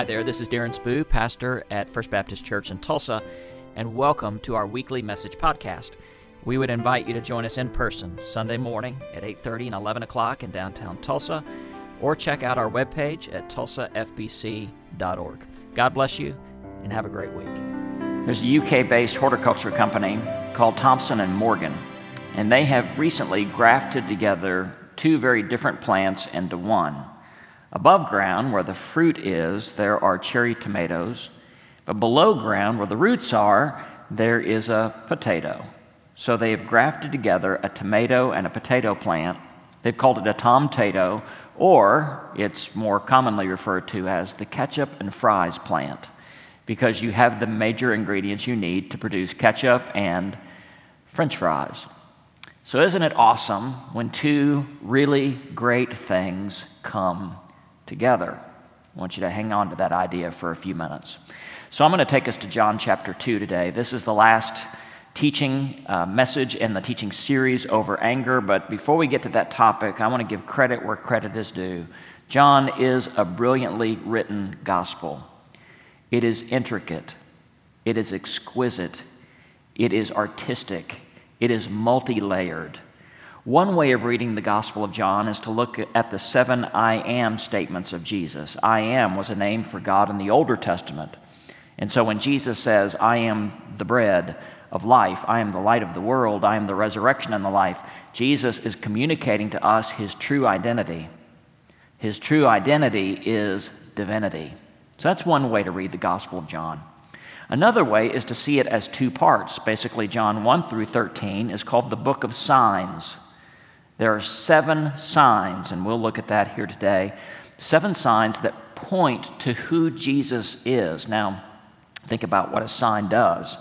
Hi there, this is Darren Spoo, pastor at First Baptist Church in Tulsa, and welcome to our weekly message podcast. We would invite you to join us in person Sunday morning at 8:30 and 11 o'clock in downtown Tulsa, or check out our webpage at tulsafbc.org. God bless you, and have a great week. There's a UK-based horticulture company called Thompson and Morgan, and they have recently grafted together two very different plants into one. Above ground, where the fruit is, there are cherry tomatoes, but below ground, where the roots are, there is a potato. So they have grafted together a tomato and a potato plant. They've called it a tomtato, or it's more commonly referred to as the ketchup and fries plant, because you have the major ingredients you need to produce ketchup and french fries. So, isn't it awesome when two really great things come together. I want you to hang on to that idea for a few minutes. So, I'm going to take us to John chapter 2 today. This is the last teaching uh, message in the teaching series over anger. But before we get to that topic, I want to give credit where credit is due. John is a brilliantly written gospel, it is intricate, it is exquisite, it is artistic, it is multi layered. One way of reading the Gospel of John is to look at the seven I am statements of Jesus. I am was a name for God in the Older Testament. And so when Jesus says, I am the bread of life, I am the light of the world, I am the resurrection and the life, Jesus is communicating to us his true identity. His true identity is divinity. So that's one way to read the Gospel of John. Another way is to see it as two parts. Basically, John 1 through 13 is called the book of signs. There are seven signs, and we'll look at that here today. Seven signs that point to who Jesus is. Now, think about what a sign does.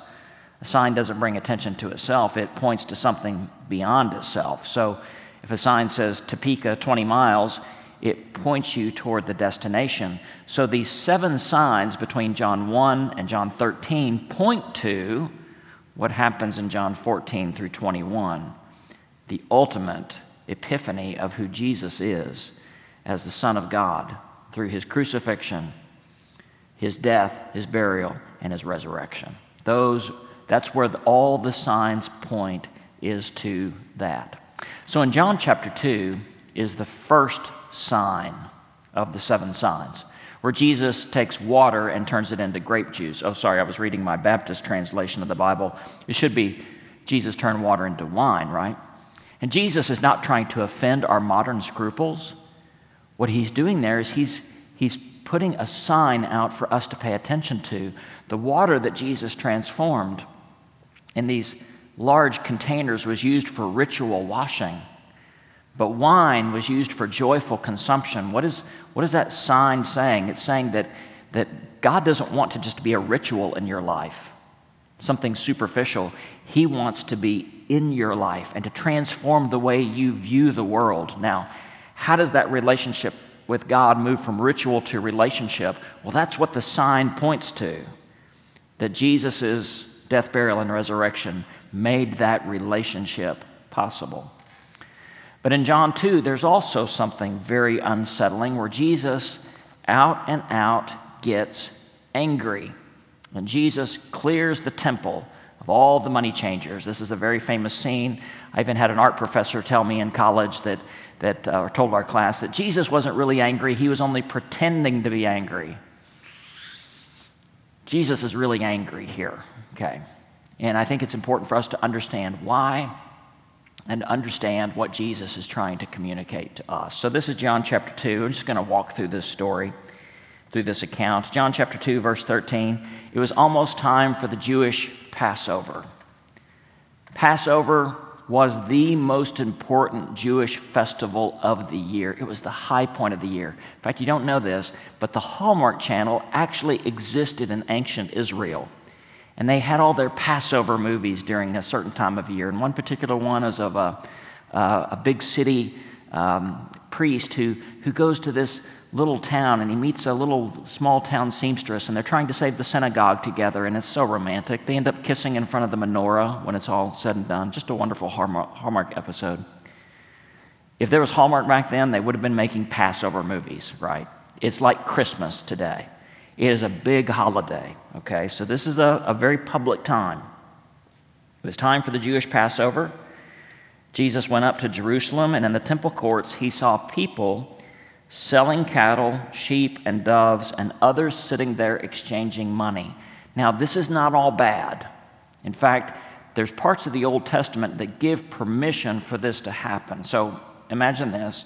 A sign doesn't bring attention to itself, it points to something beyond itself. So, if a sign says Topeka 20 miles, it points you toward the destination. So, these seven signs between John 1 and John 13 point to what happens in John 14 through 21 the ultimate epiphany of who Jesus is as the Son of God through his crucifixion, his death, his burial, and his resurrection. Those, that's where the, all the signs point is to that. So in John chapter 2 is the first sign of the seven signs, where Jesus takes water and turns it into grape juice. Oh, sorry, I was reading my Baptist translation of the Bible. It should be Jesus turned water into wine, right? And Jesus is not trying to offend our modern scruples. What he's doing there is he's, he's putting a sign out for us to pay attention to. The water that Jesus transformed in these large containers was used for ritual washing, but wine was used for joyful consumption. What is, what is that sign saying? It's saying that, that God doesn't want to just be a ritual in your life, something superficial. He wants to be in your life and to transform the way you view the world. Now, how does that relationship with God move from ritual to relationship? Well, that's what the sign points to that Jesus' death, burial, and resurrection made that relationship possible. But in John 2, there's also something very unsettling where Jesus out and out gets angry. And Jesus clears the temple of all the money changers. This is a very famous scene. I even had an art professor tell me in college that, that uh, or told our class that Jesus wasn't really angry, he was only pretending to be angry. Jesus is really angry here, okay? And I think it's important for us to understand why and understand what Jesus is trying to communicate to us. So, this is John chapter 2. I'm just going to walk through this story, through this account. John chapter 2, verse 13. It was almost time for the Jewish Passover. Passover was the most important Jewish festival of the year. It was the high point of the year. In fact, you don't know this, but the Hallmark Channel actually existed in ancient Israel. And they had all their Passover movies during a certain time of year. And one particular one is of a, uh, a big city um, priest who, who goes to this little town and he meets a little small town seamstress and they're trying to save the synagogue together and it's so romantic. They end up kissing in front of the menorah when it's all said and done. Just a wonderful Hallmark, episode. If there was Hallmark back then, they would have been making Passover movies, right? It's like Christmas today. It is a big holiday, okay? So this is a, a very public time. It was time for the Jewish Passover. Jesus went up to Jerusalem, and in the temple courts, he saw people selling cattle, sheep, and doves, and others sitting there exchanging money. Now, this is not all bad. In fact, there's parts of the Old Testament that give permission for this to happen. So imagine this.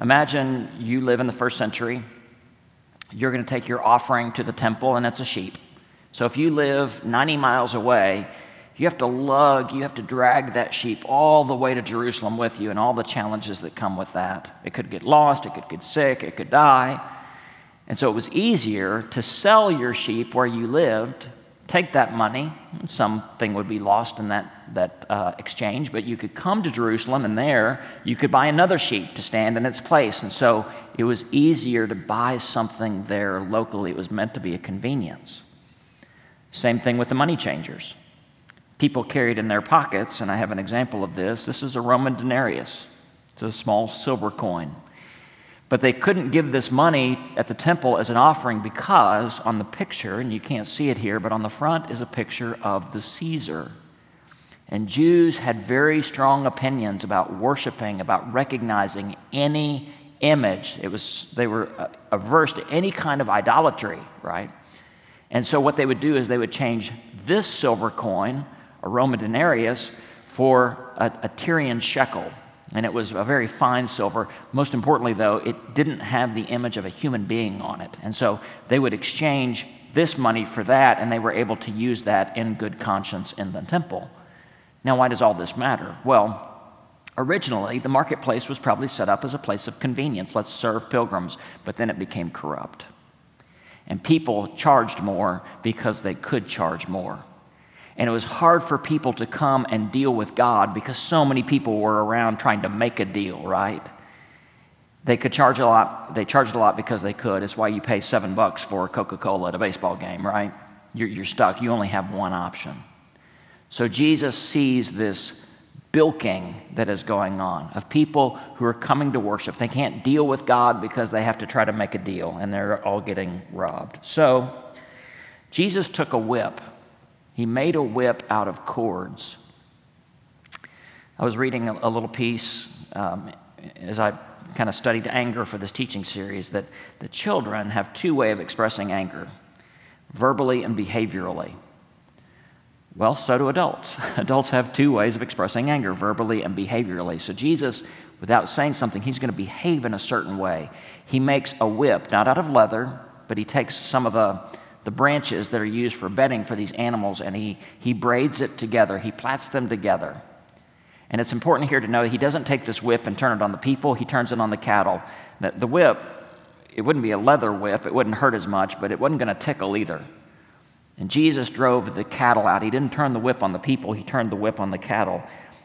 Imagine you live in the first century. You're going to take your offering to the temple, and it's a sheep. So if you live 90 miles away, you have to lug, you have to drag that sheep all the way to Jerusalem with you and all the challenges that come with that. It could get lost, it could get sick, it could die. And so it was easier to sell your sheep where you lived take that money. Something would be lost in that, that uh, exchange, but you could come to Jerusalem, and there you could buy another sheep to stand in its place. And so it was easier to buy something there locally. It was meant to be a convenience. Same thing with the money changers. People carried in their pockets, and I have an example of this. This is a Roman denarius, it's a small silver coin. But they couldn't give this money at the temple as an offering because on the picture, and you can't see it here, but on the front is a picture of the Caesar. And Jews had very strong opinions about worshiping, about recognizing any image. It was, they were uh, averse to any kind of idolatry, right? And so what they would do is they would change this silver coin, a Roman denarius, for a, a Tyrian shekel and it was a very fine silver. Most importantly, though, it didn't have the image of a human being on it. And so they would exchange this money for that, and they were able to use that in good conscience in the temple. Now, why does all this matter? Well, originally, the marketplace was probably set up as a place of convenience. Let's serve pilgrims. But then it became corrupt. And people charged more because they could charge more. And it was hard for people to come and deal with God because so many people were around trying to make a deal, right? They could charge a lot. They charged a lot because they could. It's why you pay seven bucks for Coca Cola at a baseball game, right? You're, you're stuck. You only have one option. So Jesus sees this bilking that is going on of people who are coming to worship. They can't deal with God because they have to try to make a deal, and they're all getting robbed. So Jesus took a whip he made a whip out of cords. I was reading a, a little piece um, as I kind of studied anger for this teaching series that the children have two way of expressing anger verbally and behaviorally. Well so do adults. Adults have two ways of expressing anger verbally and behaviorally. So jesus without saying something he's going to behave in a certain way. He makes a whip not out of leather but he takes some of the the branches that are used for bedding for these animals and he, he braids it together, he plats them together. And it's important here to know he doesn't take this whip and turn it on the people, he turns it on the cattle. The, the whip, it wouldn't be a leather whip, it wouldn't hurt as much, but it wasn't going to tickle either. And Jesus drove the cattle out. He didn't turn the whip on the people, he turned the whip on the cattle.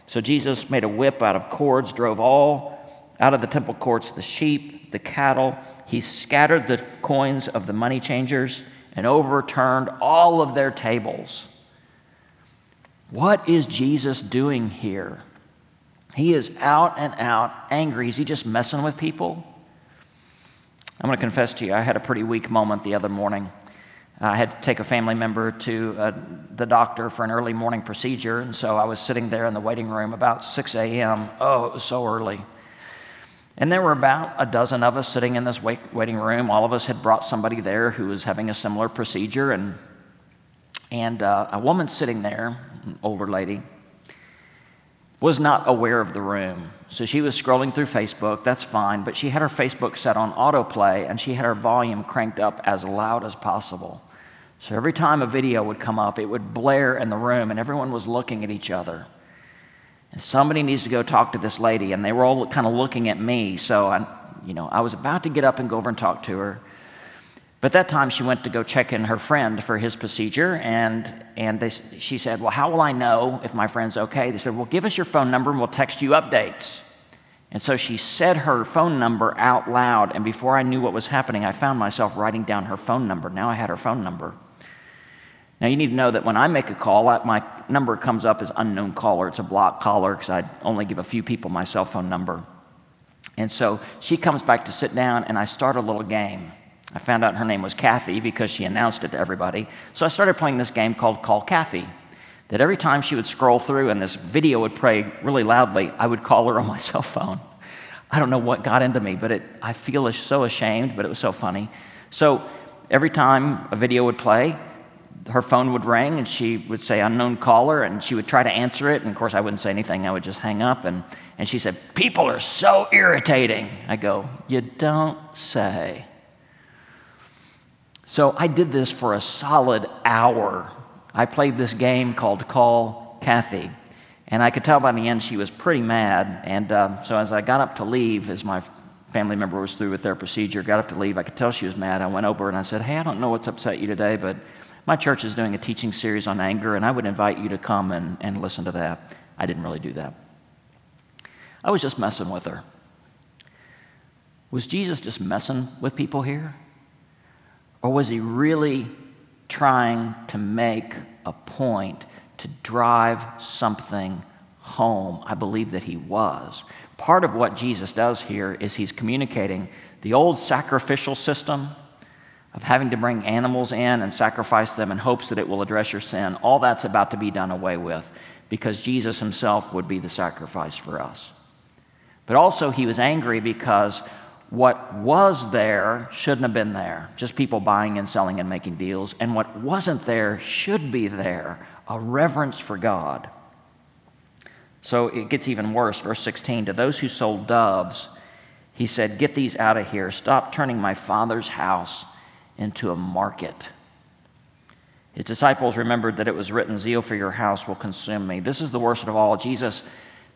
So Jesus made a whip out of cords, drove all out of the temple courts the sheep, the cattle. He scattered the coins of the money changers and overturned all of their tables. What is Jesus doing here? He is out and out angry. Is he just messing with people? I'm going to confess to you, I had a pretty weak moment the other morning. I had to take a family member to uh, the doctor for an early morning procedure, and so I was sitting there in the waiting room about 6 a.m. Oh, it was so early. And there were about a dozen of us sitting in this waiting room. All of us had brought somebody there who was having a similar procedure. And, and uh, a woman sitting there, an older lady, was not aware of the room. So she was scrolling through Facebook, that's fine, but she had her Facebook set on autoplay and she had her volume cranked up as loud as possible. So every time a video would come up, it would blare in the room and everyone was looking at each other somebody needs to go talk to this lady. And they were all kind of looking at me. So I, you know, I was about to get up and go over and talk to her. But that time she went to go check in her friend for his procedure, and, and they, she said, Well, how will I know if my friend's okay? They said, Well, give us your phone number and we'll text you updates. And so she said her phone number out loud, and before I knew what was happening, I found myself writing down her phone number. Now I had her phone number. Now, you need to know that when I make a call, my number comes up as unknown caller. It's a block caller because I only give a few people my cell phone number. And so she comes back to sit down, and I start a little game. I found out her name was Kathy because she announced it to everybody. So I started playing this game called Call Kathy. That every time she would scroll through and this video would play really loudly, I would call her on my cell phone. I don't know what got into me, but it, I feel so ashamed, but it was so funny. So every time a video would play, her phone would ring and she would say unknown caller and she would try to answer it. And of course i wouldn't say anything. I would just hang up. And, and she said people are so irritating. I go you don't say. So i did this for a solid hour. I played this game called call kathy. And i could tell by the end she was pretty mad. And um, so as i got up to leave as my family member was through with their procedure got up to leave i could tell she was mad. I went over and i said hey i don't know what's upset you today but my church is doing a teaching series on anger, and I would invite you to come and, and listen to that. I didn't really do that. I was just messing with her. Was Jesus just messing with people here? Or was he really trying to make a point to drive something home? I believe that he was. Part of what Jesus does here is he's communicating the old sacrificial system of having to bring animals in and sacrifice them in hopes that it will address your sin, all that's about to be done away with because Jesus himself would be the sacrifice for us. But also, he was angry because what was there shouldn't have been there. Just people buying and selling and making deals. And what wasn't there should be there a reverence for God. So it gets even worse. Verse 16 To those who sold doves, he said, Get these out of here. Stop turning my father's house into a market. His disciples remembered that it was written, Zeal for your house will consume me. This is the worst of all. Jesus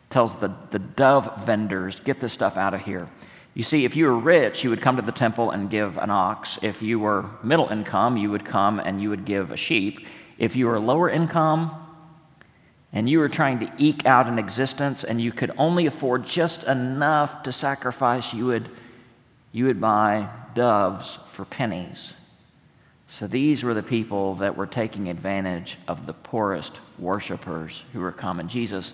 tells the, the dove vendors, Get this stuff out of here. You see, if you were rich, you would come to the temple and give an ox. If you were middle income, you would come and you would give a sheep. If you were lower income and you were trying to eke out an existence and you could only afford just enough to sacrifice, you would, you would buy doves for pennies. So these were the people that were taking advantage of the poorest worshipers who were coming. Jesus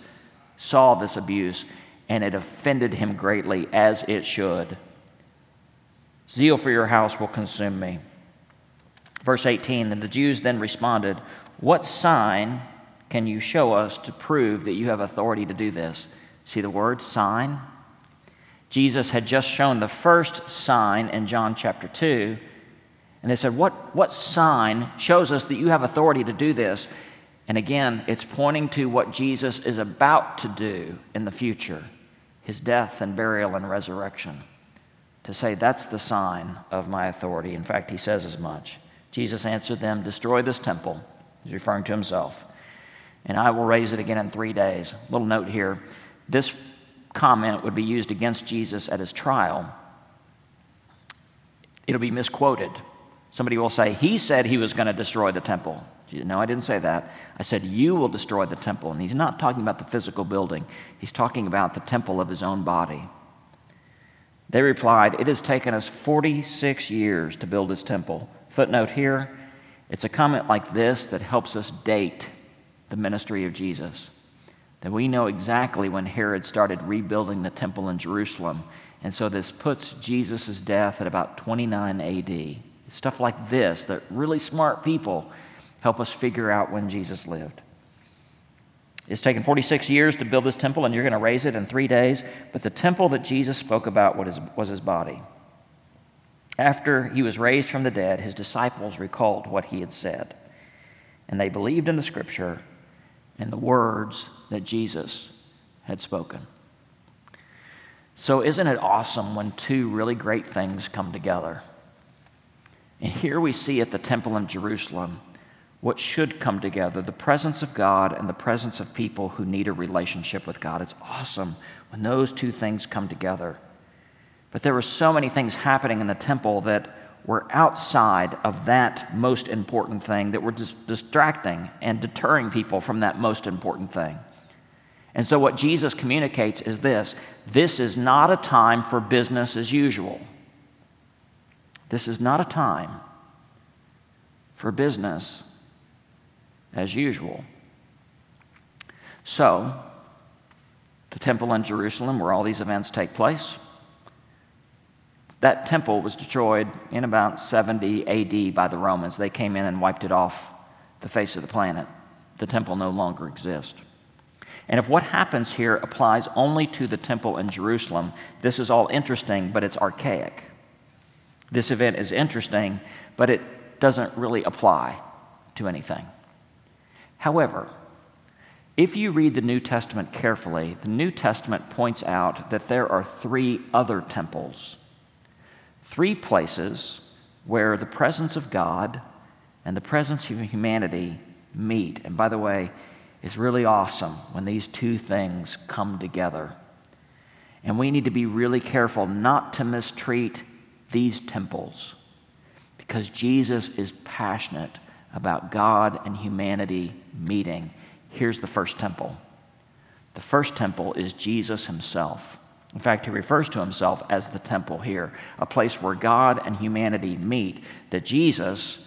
saw this abuse and it offended him greatly, as it should. Zeal for your house will consume me. Verse 18 And the Jews then responded, What sign can you show us to prove that you have authority to do this? See the word sign? Jesus had just shown the first sign in John chapter 2. And they said, What, what sign shows us that you have authority to do this? And again, it's pointing to what Jesus is about to do in the future his death and burial and resurrection. To say, That's the sign of my authority. In fact, he says as much. Jesus answered them, Destroy this temple. He's referring to himself. And I will raise it again in three days. Little note here. This comment would be used against Jesus at his trial, it'll be misquoted. Somebody will say, He said he was going to destroy the temple. No, I didn't say that. I said, You will destroy the temple. And he's not talking about the physical building, he's talking about the temple of his own body. They replied, It has taken us 46 years to build this temple. Footnote here it's a comment like this that helps us date the ministry of Jesus that we know exactly when Herod started rebuilding the temple in Jerusalem. And so this puts Jesus' death at about 29 AD. Stuff like this that really smart people help us figure out when Jesus lived. It's taken 46 years to build this temple, and you're going to raise it in three days. But the temple that Jesus spoke about was his body. After he was raised from the dead, his disciples recalled what he had said. And they believed in the scripture and the words that Jesus had spoken. So, isn't it awesome when two really great things come together? And here we see at the temple in Jerusalem what should come together the presence of God and the presence of people who need a relationship with God. It's awesome when those two things come together. But there were so many things happening in the temple that were outside of that most important thing, that were just distracting and deterring people from that most important thing. And so, what Jesus communicates is this this is not a time for business as usual. This is not a time for business as usual. So, the temple in Jerusalem, where all these events take place, That temple was destroyed in about 70 AD by the Romans. They came in and wiped it off the face of the planet. The temple no longer exists. And if what happens here applies only to the temple in Jerusalem, this is all interesting, but it's archaic. This event is interesting, but it doesn't really apply to anything. However, if you read the New Testament carefully, the New Testament points out that there are three other temples, three places where the presence of God and the presence of humanity meet. And by the way, it's really awesome when these two things come together. And we need to be really careful not to mistreat these temples because Jesus is passionate about God and humanity meeting. Here's the first temple the first temple is Jesus himself. In fact, he refers to himself as the temple here, a place where God and humanity meet, that Jesus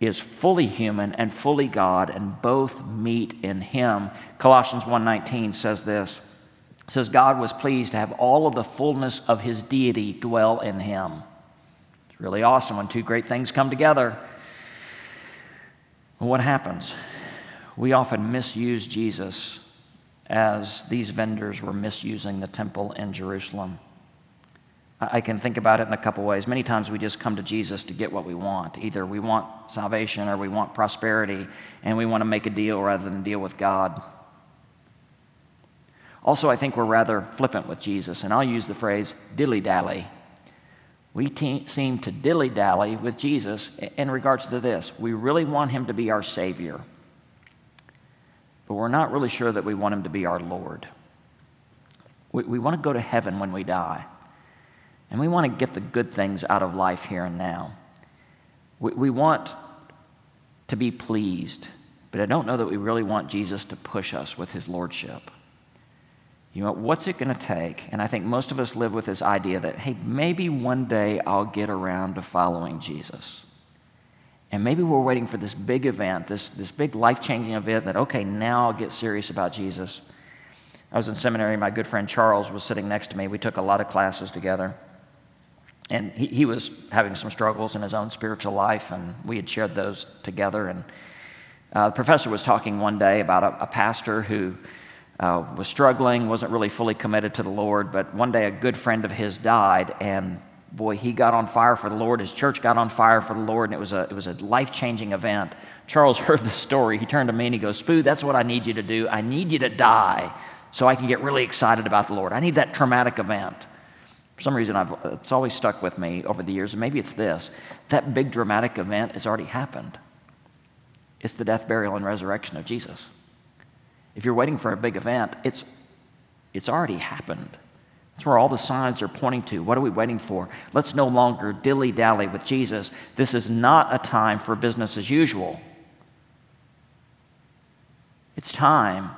is fully human and fully God and both meet in him. Colossians 1:19 says this. Says God was pleased to have all of the fullness of his deity dwell in him. It's really awesome when two great things come together. Well, what happens? We often misuse Jesus as these vendors were misusing the temple in Jerusalem. I can think about it in a couple ways. Many times we just come to Jesus to get what we want. Either we want salvation or we want prosperity, and we want to make a deal rather than deal with God. Also, I think we're rather flippant with Jesus, and I'll use the phrase dilly dally. We te- seem to dilly dally with Jesus in regards to this. We really want him to be our Savior, but we're not really sure that we want him to be our Lord. We, we want to go to heaven when we die. And we want to get the good things out of life here and now. We, we want to be pleased, but I don't know that we really want Jesus to push us with his lordship. You know, what's it going to take? And I think most of us live with this idea that, hey, maybe one day I'll get around to following Jesus. And maybe we're waiting for this big event, this, this big life changing event that, okay, now I'll get serious about Jesus. I was in seminary, my good friend Charles was sitting next to me. We took a lot of classes together. And he, he was having some struggles in his own spiritual life, and we had shared those together. And uh, the professor was talking one day about a, a pastor who uh, was struggling, wasn't really fully committed to the Lord, but one day a good friend of his died, and boy, he got on fire for the Lord. His church got on fire for the Lord, and it was a, it was a life changing event. Charles heard the story. He turned to me and he goes, Spoo, that's what I need you to do. I need you to die so I can get really excited about the Lord. I need that traumatic event. For some reason, I've, it's always stuck with me over the years, and maybe it's this that big dramatic event has already happened. It's the death, burial, and resurrection of Jesus. If you're waiting for a big event, it's, it's already happened. That's where all the signs are pointing to. What are we waiting for? Let's no longer dilly dally with Jesus. This is not a time for business as usual. It's time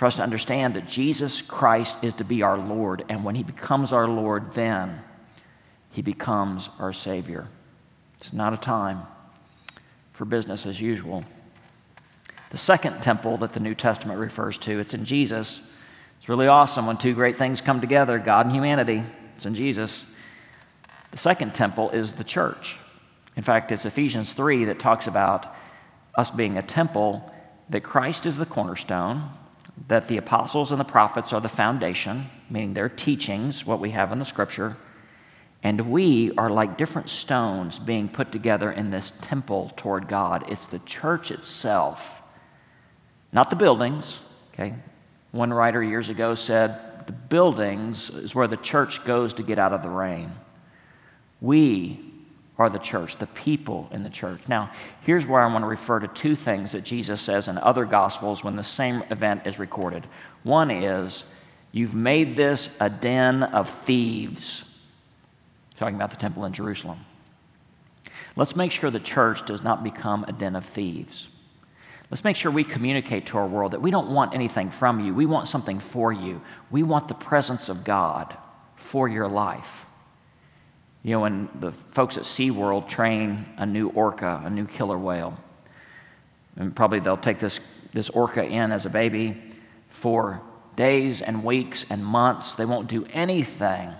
for us to understand that Jesus Christ is to be our Lord. And when He becomes our Lord, then He becomes our Savior. It's not a time for business as usual. The second temple that the New Testament refers to, it's in Jesus. It's really awesome when two great things come together God and humanity. It's in Jesus. The second temple is the church. In fact, it's Ephesians 3 that talks about us being a temple, that Christ is the cornerstone, that the apostles and the prophets are the foundation, meaning their teachings, what we have in the scripture, and we are like different stones being put together in this temple toward God. It's the church itself, not the buildings. Okay? One writer years ago said, The buildings is where the church goes to get out of the rain. We are the church, the people in the church. Now, here's where I want to refer to two things that Jesus says in other gospels when the same event is recorded. One is, You've made this a den of thieves, talking about the temple in Jerusalem. Let's make sure the church does not become a den of thieves. Let's make sure we communicate to our world that we don't want anything from you. We want something for you. We want the presence of God for your life. You know, when the folks at SeaWorld train a new orca, a new killer whale, and probably they'll take this, this orca in as a baby for days and weeks and months. They won't do anything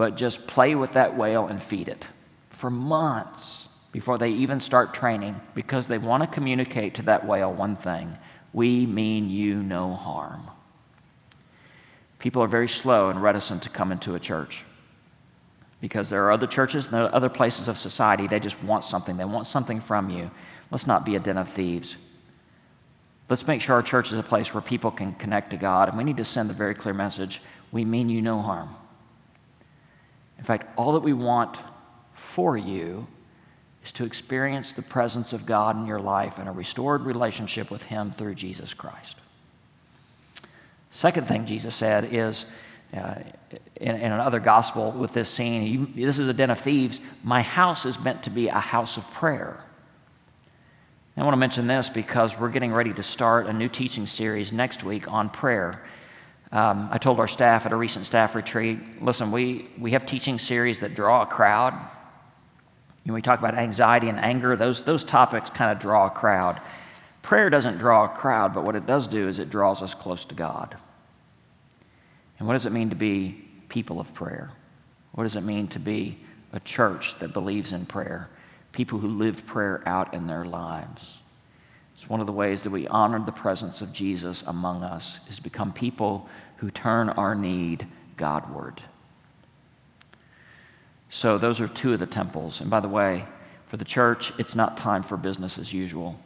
but just play with that whale and feed it for months before they even start training because they want to communicate to that whale one thing we mean you no harm. People are very slow and reticent to come into a church because there are other churches and there are other places of society. They just want something, they want something from you. Let's not be a den of thieves. Let's make sure our church is a place where people can connect to God, and we need to send the very clear message we mean you no harm. In fact, all that we want for you is to experience the presence of God in your life and a restored relationship with Him through Jesus Christ. Second thing Jesus said is uh, in, in, another gospel with this scene this is a den of thieves. My house is meant to be a house of prayer. I want to mention this because we're getting ready to start a new teaching series next week on prayer. Um, I told our staff at a recent staff retreat listen, we, we have teaching series that draw a crowd. When we talk about anxiety and anger, those, those topics kind of draw a crowd. Prayer doesn't draw a crowd, but what it does do is it draws us close to God. And what does it mean to be people of prayer? What does it mean to be a church that believes in prayer? People who live prayer out in their lives. It's one of the ways that we honor the presence of Jesus among us is become people who turn our need Godward. So those are two of the temples. And by the way, for the church, it's not time for business as usual.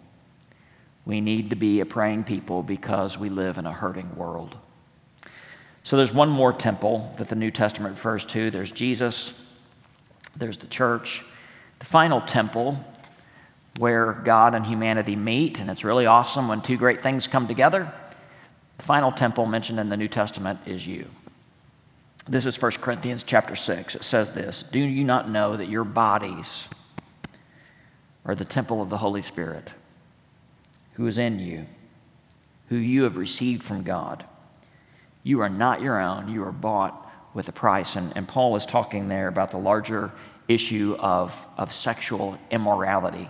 We need to be a praying people because we live in a hurting world. So there's one more temple that the New Testament refers to there's Jesus, there's the church. The final temple where God and humanity meet, and it's really awesome when two great things come together. The final temple mentioned in the New Testament is you. This is 1 Corinthians chapter 6. It says this Do you not know that your bodies are the temple of the Holy Spirit, who is in you, who you have received from God? You are not your own, you are bought with a price. And, and Paul is talking there about the larger issue of, of sexual immorality.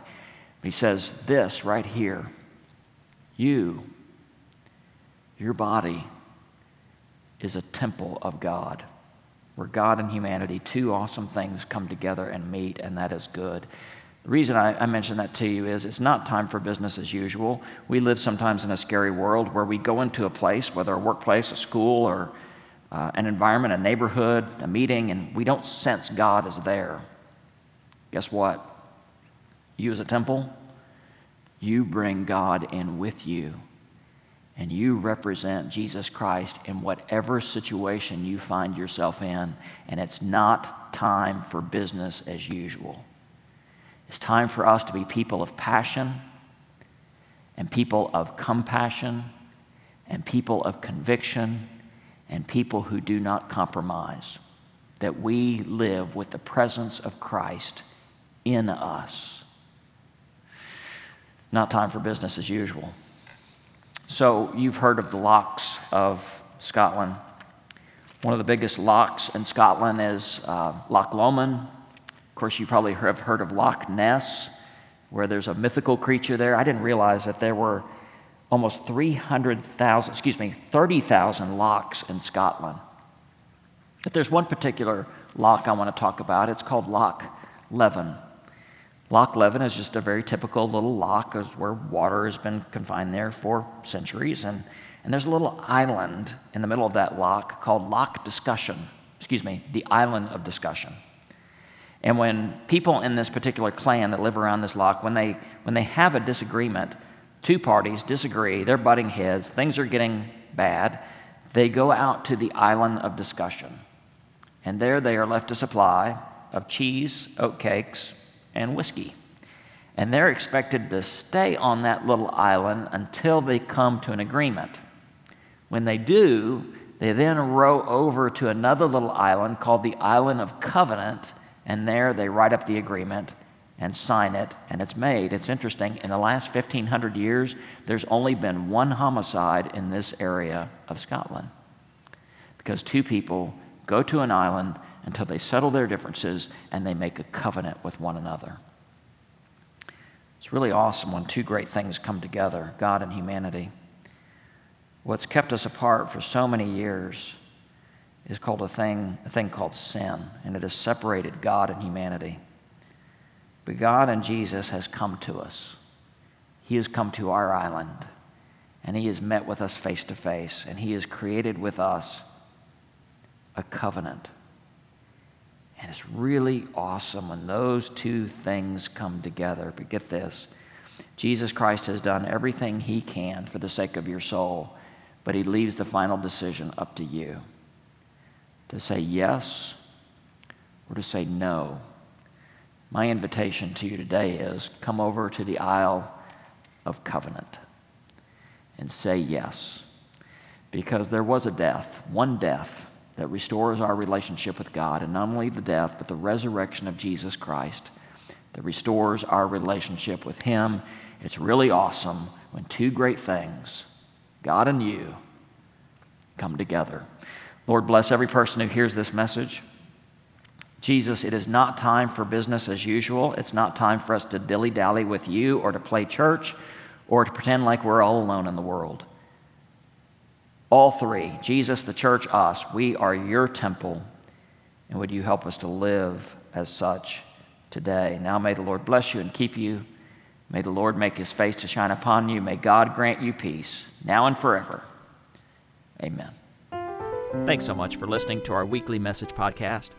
He says this right here You, your body, is a temple of God, where God and humanity, two awesome things, come together and meet, and that is good. The reason I, I mention that to you is it's not time for business as usual. We live sometimes in a scary world where we go into a place, whether a workplace, a school, or uh, an environment, a neighborhood, a meeting, and we don't sense God is there. Guess what? You, as a temple, you bring God in with you and you represent Jesus Christ in whatever situation you find yourself in, and it's not time for business as usual. It's time for us to be people of passion, and people of compassion, and people of conviction, and people who do not compromise. That we live with the presence of Christ in us. Not time for business as usual. So, you've heard of the lochs of Scotland. One of the biggest lochs in Scotland is uh, Loch Lomond. Of course, you probably have heard of Loch Ness, where there's a mythical creature there. I didn't realize that there were almost 300,000, excuse me, 30,000 lochs in Scotland. But there's one particular loch I want to talk about. It's called Loch Leven. Loch Leven is just a very typical little loch where water has been confined there for centuries. And, and there's a little island in the middle of that loch called Loch Discussion. Excuse me, the island of discussion. And when people in this particular clan that live around this loch, when they, when they have a disagreement, two parties disagree, they're butting heads, things are getting bad, they go out to the island of discussion. And there they are left a supply of cheese, oat cakes, and whiskey. And they're expected to stay on that little island until they come to an agreement. When they do, they then row over to another little island called the Island of Covenant, and there they write up the agreement and sign it, and it's made. It's interesting. In the last 1,500 years, there's only been one homicide in this area of Scotland because two people go to an island until they settle their differences and they make a covenant with one another. It's really awesome when two great things come together God and humanity. What's kept us apart for so many years is called a thing, a thing called sin, and it has separated God and humanity. But God and Jesus has come to us. He has come to our island, and He has met with us face to face, and He has created with us a covenant. And it's really awesome when those two things come together. But get this Jesus Christ has done everything He can for the sake of your soul, but He leaves the final decision up to you to say yes or to say no. My invitation to you today is come over to the isle of covenant and say yes. Because there was a death, one death, that restores our relationship with God. And not only the death, but the resurrection of Jesus Christ that restores our relationship with Him. It's really awesome when two great things, God and you, come together. Lord, bless every person who hears this message. Jesus, it is not time for business as usual. It's not time for us to dilly dally with you or to play church or to pretend like we're all alone in the world. All three Jesus, the church, us we are your temple. And would you help us to live as such today? Now may the Lord bless you and keep you. May the Lord make his face to shine upon you. May God grant you peace now and forever. Amen. Thanks so much for listening to our weekly message podcast.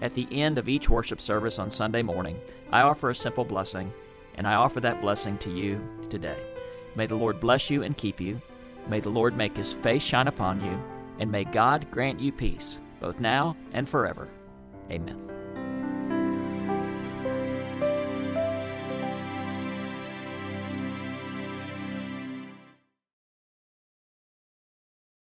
At the end of each worship service on Sunday morning, I offer a simple blessing, and I offer that blessing to you today. May the Lord bless you and keep you. May the Lord make his face shine upon you, and may God grant you peace, both now and forever. Amen.